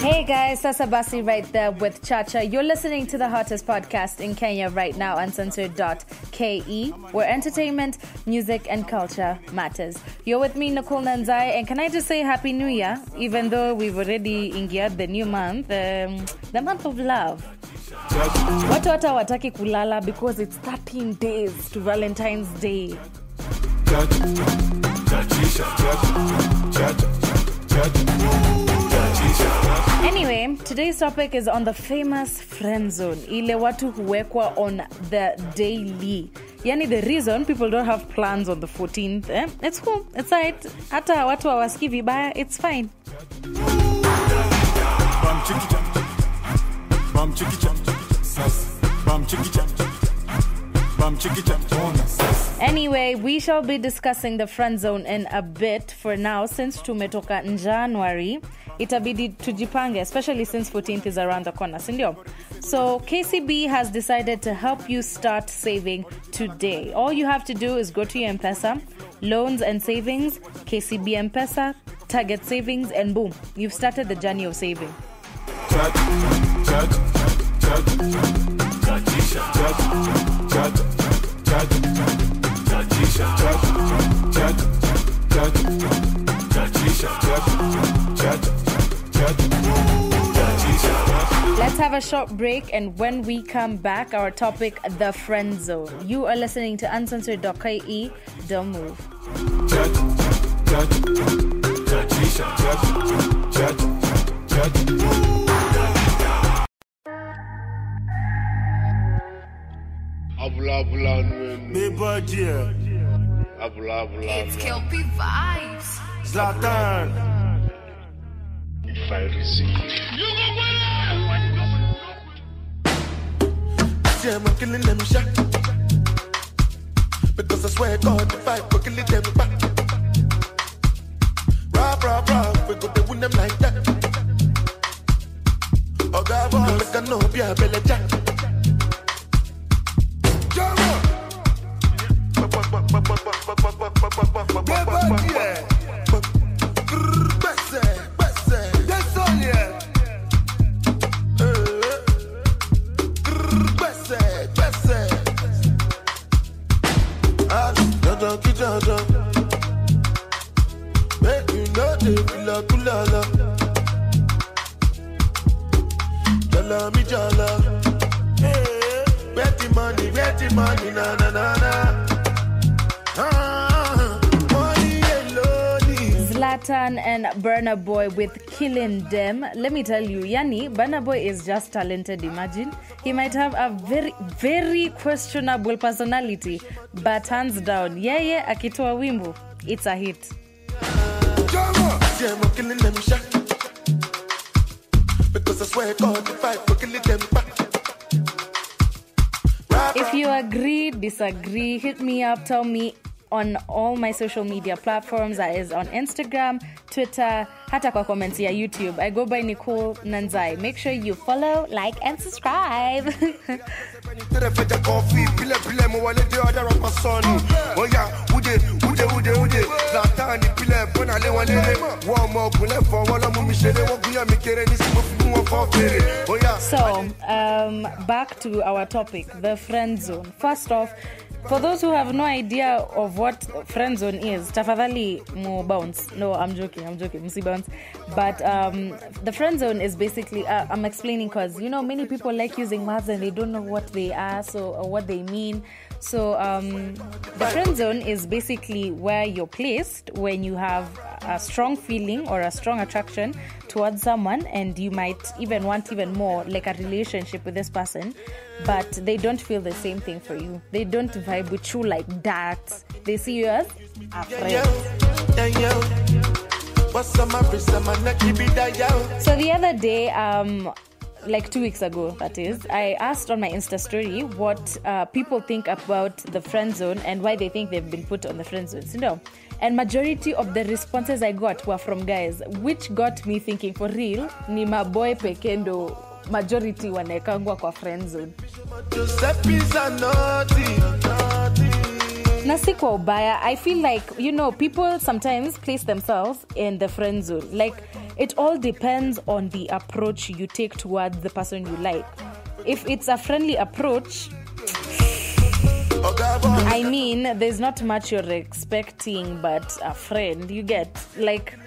Hey guys, Sasa Basi right there with Chacha. You're listening to the hottest podcast in Kenya right now, uncensored.ke, where entertainment, music, and culture matters. You're with me, Nicole Nanzai, and can I just say Happy New Year, even though we've already ingiared the new month, um, the month of love. Watu hata kulala because it's 13 days to Valentine's Day. Anyway, today's topic is on the famous friend zone. Ile watu huwekwa on the daily. Yani the reason people don't have plans on the 14th, eh? It's cool. It's right. Hata watu hawasikii vibaya, it's fine. Bum chiki jump, bum chiki jump, sus. chiki chicky jump, chiki sus. Anyway, we shall be discussing the friend zone in a bit. For now, since tumetoka in January, itabidi tujipange, especially since 14th is around the corner, sindio? So KCB has decided to help you start saving today. All you have to do is go to your M-Pesa, loans and savings, KCB M-Pesa, target savings, and boom, you've started the journey of saving. Judge, judge, judge, judge, judge, judge, judge, judge, judge, judge, Let's have a short break, and when we come back, our topic the friend zone. You are listening to uncensored.ke. Don't move. judge, judge. Abula abula nwen. Beba Dia, Abula abula It's nwen. Kelpie vibes. Zlatan, If I receive. yeah, I'm killing them shot. Because I swear God, if I go killing them back. Rob, rob, rob, we go to win them like that. Oh, God, boy, look, I know, be a belly jack. Zlatan and Burna Boy with Killing Them. Let me tell you, Yani, Burna Boy is just talented. Imagine. He might have a very, very questionable personality, but hands down, yeah, yeah, akitoa wimbo, it's a hit. Yeah, I'm killing them shot. Because I swear God, if I killing them back. If you agree, disagree, hit me up, tell me on all my social media platforms. That is on Instagram, Twitter, hata kwa comments ya YouTube. I go by Nicole Nanzai. Make sure you follow, like, and subscribe. Zlatan ìpìlẹ̀ bọ́nà wọn. Wọ́n ọmọ ògùnlẹ̀ fọwọ́ lọ́mú mi. Wọ́n gúnyàn mi kéré ní sinmi fún wọn fọ́ fèrè. So, um, back to our topic, the friend zone. First off, for those who have no idea of what friend zone is, tafadhali mo bounce. No, I'm joking, I'm joking, musi bounce. But um, the friend zone is basically, uh, I'm explaining because, you know, many people like using words and they don't know what they are, so or what they mean. So, um, the friend zone is basically where you're placed when you have a strong feeling or a strong attraction towards someone, and you might even want even more, like a relationship with this person, but they don't feel the same thing for you. They don't vibe with you like that. They see you as a friend. Yeah, yeah. What's on my wrist? I'm a neck, be that yo. So the other day, um, like two weeks ago, that is, I asked on my Insta story what uh, people think about the friend zone and why they think they've been put on the friend zone. You know, and majority of the responses I got were from guys, which got me thinking for real, ni maboy pekendo majority wanaekangwa kwa friend zone. Na si kwa ubaya i feel like you know people sometimes place themselves in the friend zone. Like it all depends on the approach you take towards the person you like. If it's a friendly approach I mean, there's not much you're expecting, but a friend, you get like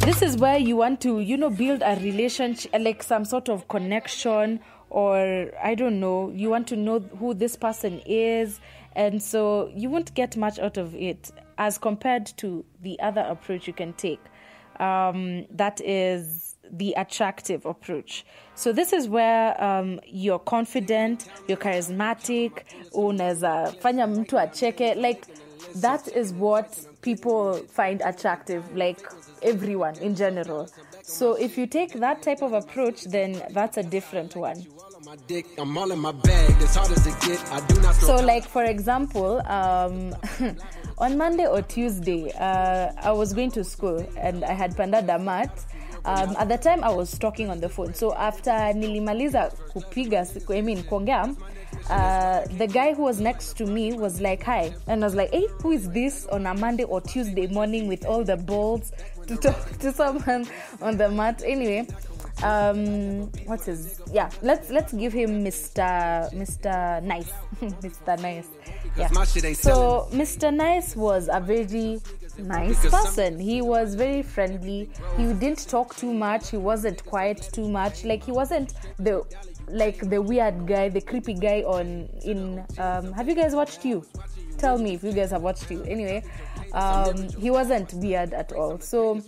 this is where you want to, you know, build a relationship, like some sort of connection, or I don't know, you want to know who this person is, and so you won't get much out of it as compared to the other approach you can take. Um, that is the attractive approach. So this is where um, you're confident, you're charismatic, unaweza fanya mtu acheke. Like that is what people find attractive, like everyone in general. So if you take that type of approach, then that's a different one. So, like for example, um, on Monday or Tuesday, uh, I was going to school and I had panda damat. Um, at the time, I was talking on the phone. So after nilimaliza kupiga, I mean kuongea, uh, the guy who was next to me was like, "Hi," and I was like, "Hey, who is this on a Monday or Tuesday morning with all the balls to talk to someone on the mat?" Anyway, um what's yeah let's let's give him mr mr nice. Mr nice. Yeah. my shit ain't so mr nice was a very nice person. He was very friendly. He didn't talk too much. He wasn't quiet too much. Like he wasn't the like the weird guy the creepy guy on in um have you guys watched you? Tell me if you guys have watched you. Anyway um he wasn't weird at all. So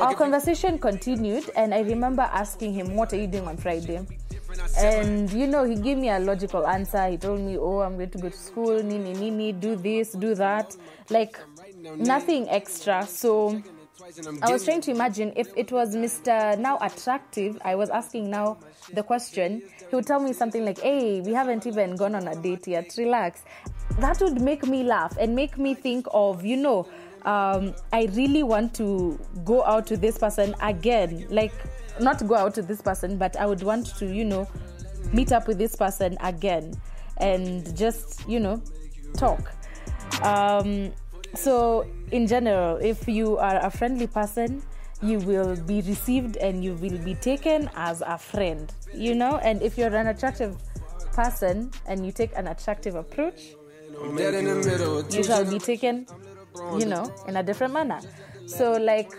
our conversation continued and i remember asking him what are you doing on friday? And you know he gave me a logical answer. He told me oh i'm going to go to school. Nini nini do this do that. Like nothing extra. So I was trying to imagine if it was Mr. Now Attractive, I was asking now the question, he would tell me something like, Hey, we haven't even gone on a date yet, relax. That would make me laugh and make me think of, you know, um, I really want to go out to this person again. Like, not go out to this person, but I would want to, you know, meet up with this person again and just, you know, talk. Um, so, in general, if you are a friendly person, you will be received and you will be taken as a friend, you know. And if you're an attractive person and you take an attractive approach, I'm dead in the middle. you shall be taken, you know, in a different manner. So, like,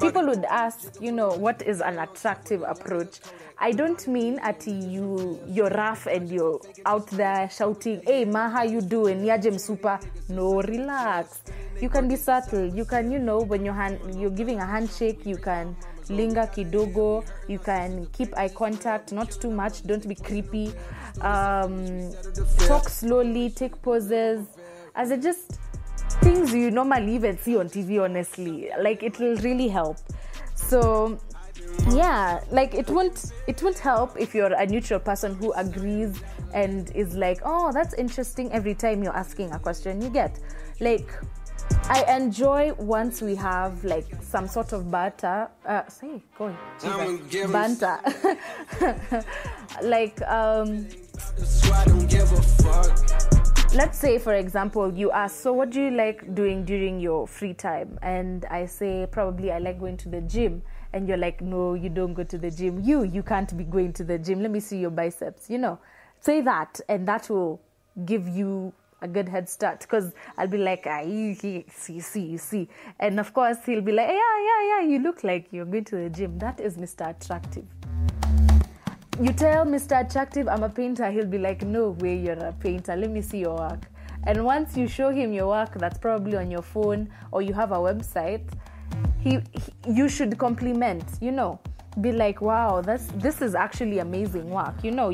people would ask, you know, what is an attractive approach? I don't mean at you you're rough and you're out there shouting, "Hey, ma, how you doing? Niaje super." No, relax. You can be subtle. You can, you know, when you're hand, you're giving a handshake, you can linger kidogo. You can keep eye contact, not too much. Don't be creepy. Um, talk slowly. Take pauses. As it just things you normally even see on TV, honestly. Like it will really help. So yeah, like it won't it won't help if you're a neutral person who agrees and is like, oh, that's interesting every time you're asking a question you get. Like I enjoy once we have like some sort of banter. Uh, say, go on. I'ma give 'em- Banter. like um Let's say for example you ask so what do you like doing during your free time? And i say probably i like going to the gym. And you're like no you don't go to the gym. You you can't be going to the gym. Let me see your biceps you know. Say that and that will give you a good head start because i'll be like ah, see see you see. And of course he'll be like yeah yeah yeah you look like you're going to the gym. That is mr attractive you tell Mr. Attractive I'm a painter, he'll be like, No way, you're a painter. Let me see your work. And once you show him your work that's probably on your phone or you have a website, he, he you should compliment, you know. Be like, wow, that's this is actually amazing work. You know,